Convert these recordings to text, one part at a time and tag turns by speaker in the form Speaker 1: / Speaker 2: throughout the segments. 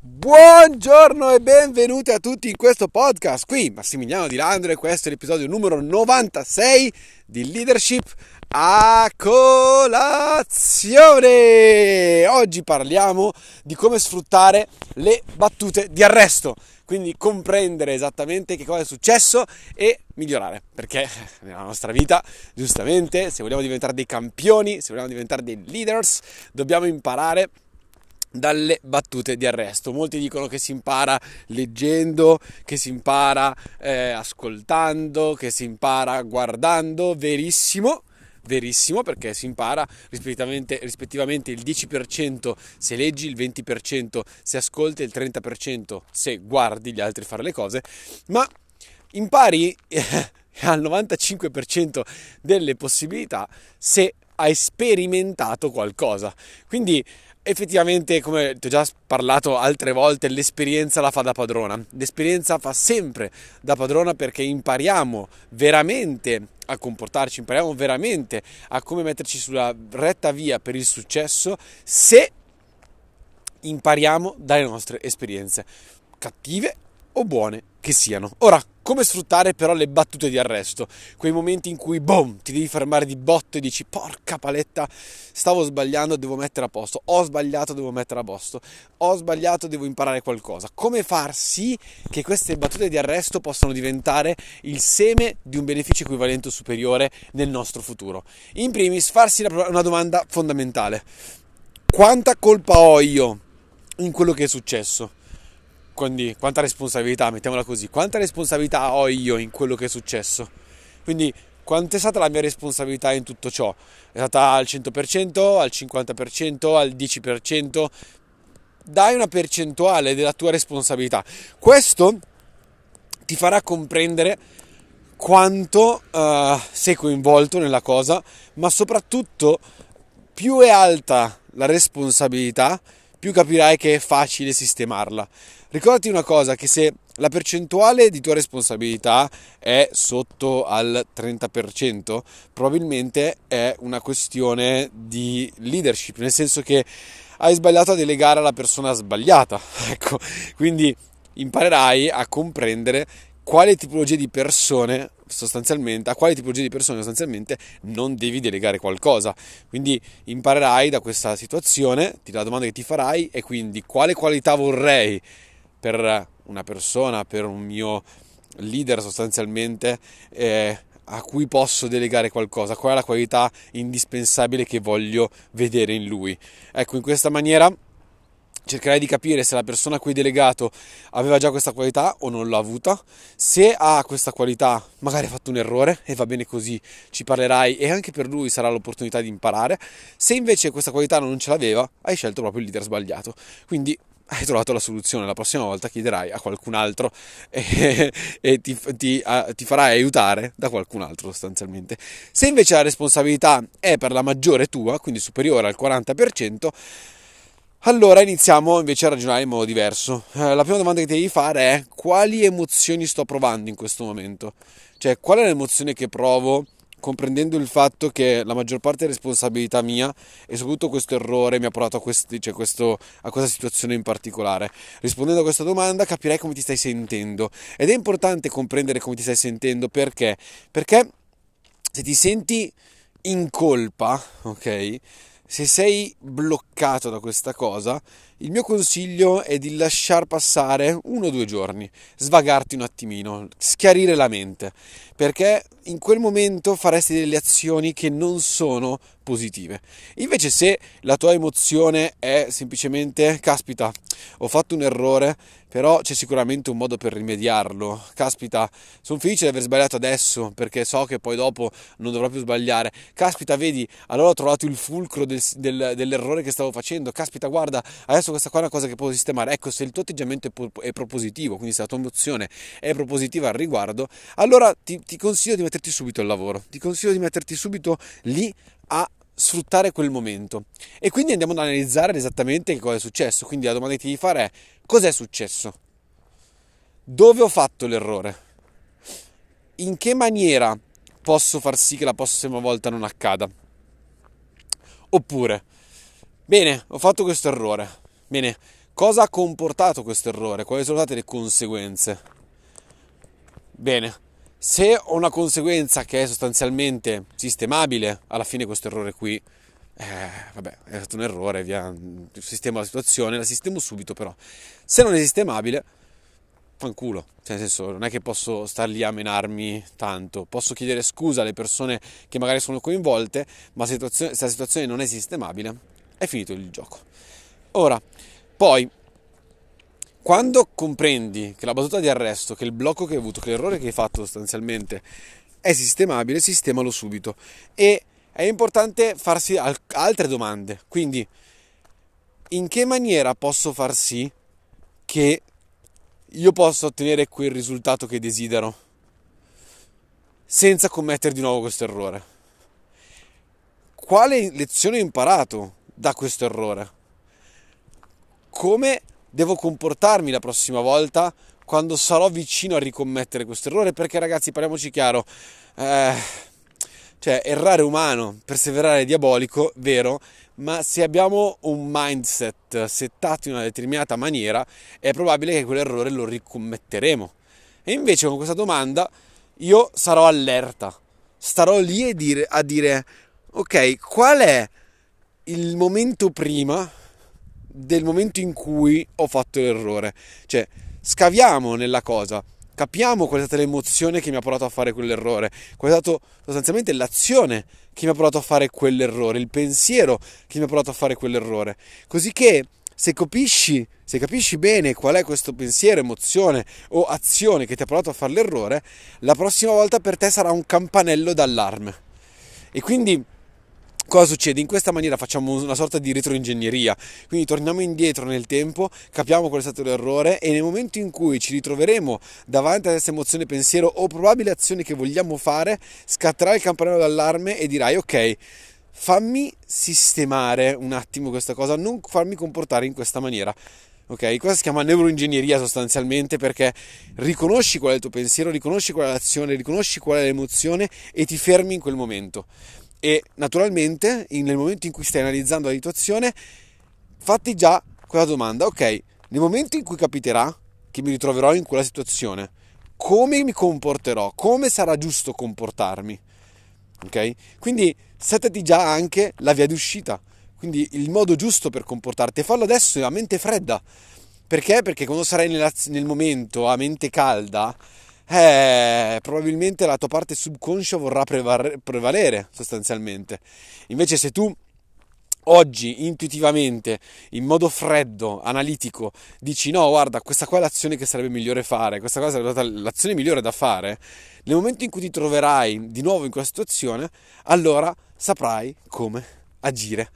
Speaker 1: Buongiorno e benvenuti a tutti in questo podcast. Qui Massimiliano Di Landro e questo è l'episodio numero 96 di Leadership a colazione. Oggi parliamo di come sfruttare le battute di arresto, quindi comprendere esattamente che cosa è successo e migliorare, perché nella nostra vita, giustamente, se vogliamo diventare dei campioni, se vogliamo diventare dei leaders, dobbiamo imparare dalle battute di arresto. Molti dicono che si impara leggendo, che si impara eh, ascoltando, che si impara guardando, verissimo. Verissimo perché si impara rispettivamente, rispettivamente il 10% se leggi, il 20% se ascolti, il 30% se guardi gli altri fare le cose, ma impari eh, al 95% delle possibilità se hai sperimentato qualcosa. Quindi effettivamente, come ti ho già parlato altre volte, l'esperienza la fa da padrona. L'esperienza fa sempre da padrona perché impariamo veramente a comportarci, impariamo veramente a come metterci sulla retta via per il successo se impariamo dalle nostre esperienze, cattive o buone che siano. Ora, come sfruttare però le battute di arresto? Quei momenti in cui, boom, ti devi fermare di botto e dici, porca paletta, stavo sbagliando, devo mettere a posto, ho sbagliato, devo mettere a posto, ho sbagliato, devo imparare qualcosa. Come far sì che queste battute di arresto possano diventare il seme di un beneficio equivalente o superiore nel nostro futuro? In primis, farsi una domanda fondamentale. Quanta colpa ho io in quello che è successo? Quindi quanta responsabilità, mettiamola così, quanta responsabilità ho io in quello che è successo? Quindi quanta è stata la mia responsabilità in tutto ciò? È stata al 100%, al 50%, al 10%? Dai una percentuale della tua responsabilità. Questo ti farà comprendere quanto uh, sei coinvolto nella cosa, ma soprattutto più è alta la responsabilità, più capirai che è facile sistemarla. Ricordati una cosa, che se la percentuale di tua responsabilità è sotto al 30%, probabilmente è una questione di leadership, nel senso che hai sbagliato a delegare alla persona sbagliata. Ecco, quindi imparerai a comprendere quale tipologia di persone sostanzialmente, a quale tipologia di persone sostanzialmente non devi delegare qualcosa. Quindi imparerai da questa situazione, la domanda che ti farai è quindi quale qualità vorrei per una persona, per un mio leader sostanzialmente, eh, a cui posso delegare qualcosa, qual è la qualità indispensabile che voglio vedere in lui. Ecco, in questa maniera cercherai di capire se la persona a cui hai delegato aveva già questa qualità o non l'ha avuta. Se ha questa qualità, magari ha fatto un errore e va bene così, ci parlerai e anche per lui sarà l'opportunità di imparare. Se invece questa qualità non ce l'aveva, hai scelto proprio il leader sbagliato. Quindi hai trovato la soluzione, la prossima volta chiederai a qualcun altro e, e ti, ti, a, ti, farai aiutare da qualcun altro sostanzialmente. Se invece la responsabilità è per la maggiore tua, quindi superiore al 40%, allora iniziamo invece a ragionare in modo diverso. Eh, la prima domanda che devi fare è quali emozioni sto provando in questo momento? Cioè qual è l'emozione che provo comprendendo il fatto che la maggior parte è responsabilità mia e soprattutto questo errore mi ha portato a, questi, cioè questo, a questa situazione in particolare. Rispondendo a questa domanda capirai come ti stai sentendo ed è importante comprendere come ti stai sentendo perché? Perché se ti senti in colpa, ok? Se sei bloccato da questa cosa, il mio consiglio è di lasciar passare uno o due giorni, svagarti un attimino, schiarire la mente, perché in quel momento faresti delle azioni che non sono positive. Invece se la tua emozione è semplicemente, caspita, ho fatto un errore, però c'è sicuramente un modo per rimediarlo. Caspita, sono felice di aver sbagliato adesso perché so che poi dopo non dovrò più sbagliare. Caspita, vedi, allora ho trovato il fulcro del, del, dell'errore che stavo facendo. Caspita, guarda, adesso questa qua è una cosa che posso sistemare. Ecco, se il tuo atteggiamento è, propositivo, quindi se la tua emozione è propositiva al riguardo, allora ti, ti consiglio di metterti subito al lavoro. Ti consiglio di metterti subito lì a sfruttare quel momento. E quindi andiamo ad analizzare esattamente che cosa è successo. Quindi la domanda che ti devi fare è cos'è successo? Dove ho fatto l'errore? In che maniera posso far sì che la prossima volta non accada? Oppure, bene, ho fatto questo errore. Bene, Cosa ha comportato questo errore? Quali sono state le conseguenze? Bene, se ho una conseguenza che è sostanzialmente sistemabile, alla fine questo errore qui, eh, vabbè, è stato un errore, via, sistemo la situazione, la sistemo subito però. Se non è sistemabile, fanculo, cioè nel senso non è che posso star lì a menarmi tanto, posso chiedere scusa alle persone che magari sono coinvolte, ma se la situazione non è sistemabile, è finito il gioco. Ora, poi, quando comprendi che la battuta di arresto, che il blocco che hai avuto, che l'errore che hai fatto sostanzialmente è sistemabile, sistemalo subito. E è importante farsi altre domande. Quindi, in che maniera posso far sì che io possa ottenere quel risultato che desidero senza commettere di nuovo questo errore? Quale lezione ho imparato da questo errore? Come devo comportarmi la prossima volta quando sarò vicino a ricommettere questo errore? Perché ragazzi, parliamoci chiaro, eh, cioè errare umano, perseverare diabolico, vero, ma se abbiamo un mindset settato in una determinata maniera, è probabile che quell'errore lo ricommetteremo. E invece con questa domanda io sarò allerta, starò lì a dire, a dire ok, qual è il momento prima del momento in cui ho fatto l'errore? Cioè, scaviamo nella cosa, capiamo qual è stata l'emozione che mi ha portato a fare quell'errore, qual è stata sostanzialmente l'azione che mi ha portato a fare quell'errore, il pensiero che mi ha portato a fare quell'errore. Così che se capisci, se capisci bene qual è questo pensiero, emozione o azione che ti ha portato a fare l'errore, la prossima volta per te sarà un campanello d'allarme. E quindi Cosa succede? In questa maniera facciamo una sorta di retroingegneria, quindi torniamo indietro nel tempo, capiamo qual è stato l'errore e nel momento in cui ci ritroveremo davanti a questa emozione, pensiero o probabile azione che vogliamo fare, scatterà il campanello d'allarme e dirai ok, fammi sistemare un attimo questa cosa, non farmi comportare in questa maniera. Ok, cosa si chiama neuroingegneria sostanzialmente perché riconosci qual è il tuo pensiero, riconosci qual è l'azione, riconosci qual è l'emozione e ti fermi in quel momento e naturalmente nel momento in cui stai analizzando la situazione fatti già quella domanda. Ok nel momento in cui capiterà che mi ritroverò in quella situazione come mi comporterò? Come sarà giusto comportarmi? Ok? Quindi settati già anche la via d'uscita. Quindi il modo giusto per comportarti farlo adesso a mente fredda. Perché? Perché quando sarai nel momento a mente calda eh, probabilmente la tua parte subconscia vorrà prevalere sostanzialmente. Invece se tu oggi intuitivamente, in modo freddo, analitico, dici no, guarda, questa qua è l'azione che sarebbe migliore fare, questa qua sarebbe l'azione migliore da fare, nel momento in cui ti troverai di nuovo in quella situazione, allora saprai come agire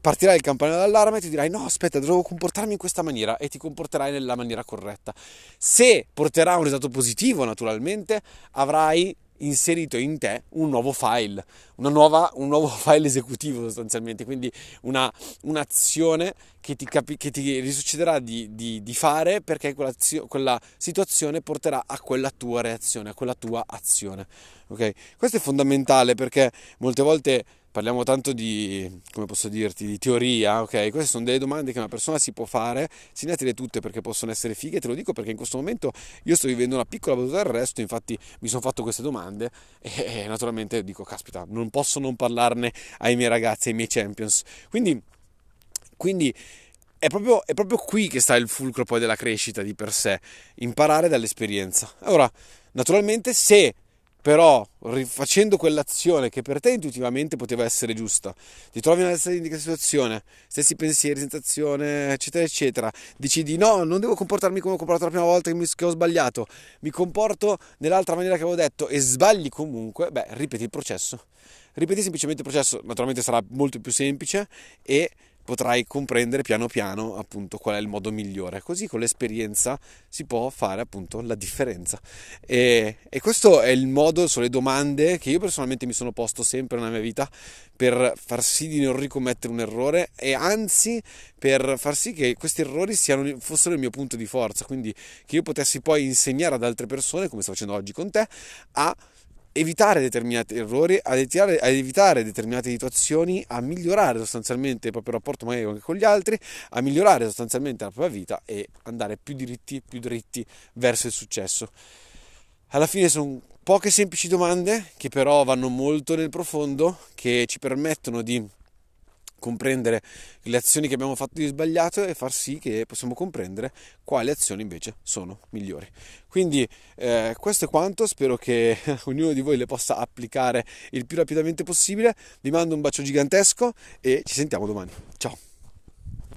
Speaker 1: partirà il campanello d'allarme e ti dirai no aspetta devo comportarmi in questa maniera e ti comporterai nella maniera corretta. Se porterà un risultato positivo naturalmente avrai inserito in te un nuovo file nuova, un nuovo file esecutivo sostanzialmente. Quindi una, un'azione che ti, capi, che ti risuccederà di, di, di fare perché quella, quella situazione porterà a quella tua reazione a quella tua azione. Ok? Questo è fondamentale perché molte volte parliamo tanto di, come posso dirti, di teoria, ok? Queste sono delle domande che una persona si può fare, segnatele tutte perché possono essere fighe, te lo dico perché in questo momento io sto vivendo una piccola battuta d'arresto, infatti mi sono fatto queste domande e, naturalmente dico, caspita, non posso non parlarne ai miei ragazzi, ai miei champions. Quindi, quindi è proprio, è proprio qui che sta il fulcro poi della crescita di per sé, imparare dall'esperienza. Ora, naturalmente se però rifacendo quell'azione che per te intuitivamente poteva essere giusta, ti trovi nella stessa situazione, stessi pensieri, sensazione, eccetera, eccetera, decidi no, non devo comportarmi come ho comportato la prima volta che, mi, che ho sbagliato, mi comporto nell'altra maniera che avevo detto e sbagli comunque, beh, ripeti il processo. Ripeti semplicemente il processo, naturalmente sarà molto più semplice e potrai comprendere piano piano appunto qual è il modo migliore. Così con l'esperienza si può fare appunto la differenza. E, e, questo è il modo, sono le domande che io personalmente mi sono posto sempre nella mia vita per far sì di non ricommettere un errore e anzi per far sì che questi errori siano, fossero il mio punto di forza, quindi che io potessi poi insegnare ad altre persone, come sto facendo oggi con te, a evitare determinati errori, ad evitare, ad evitare, determinate situazioni, a migliorare sostanzialmente il proprio rapporto magari anche con gli altri, a migliorare sostanzialmente la propria vita e andare più diritti, più dritti verso il successo. Alla fine sono poche semplici domande che però vanno molto nel profondo, che ci permettono di comprendere le azioni che abbiamo fatto di sbagliato e far sì che possiamo comprendere quali azioni invece sono migliori. Quindi eh, questo è quanto, spero che ognuno di voi le possa applicare il più rapidamente possibile. Vi mando un bacio gigantesco e ci sentiamo domani. Ciao!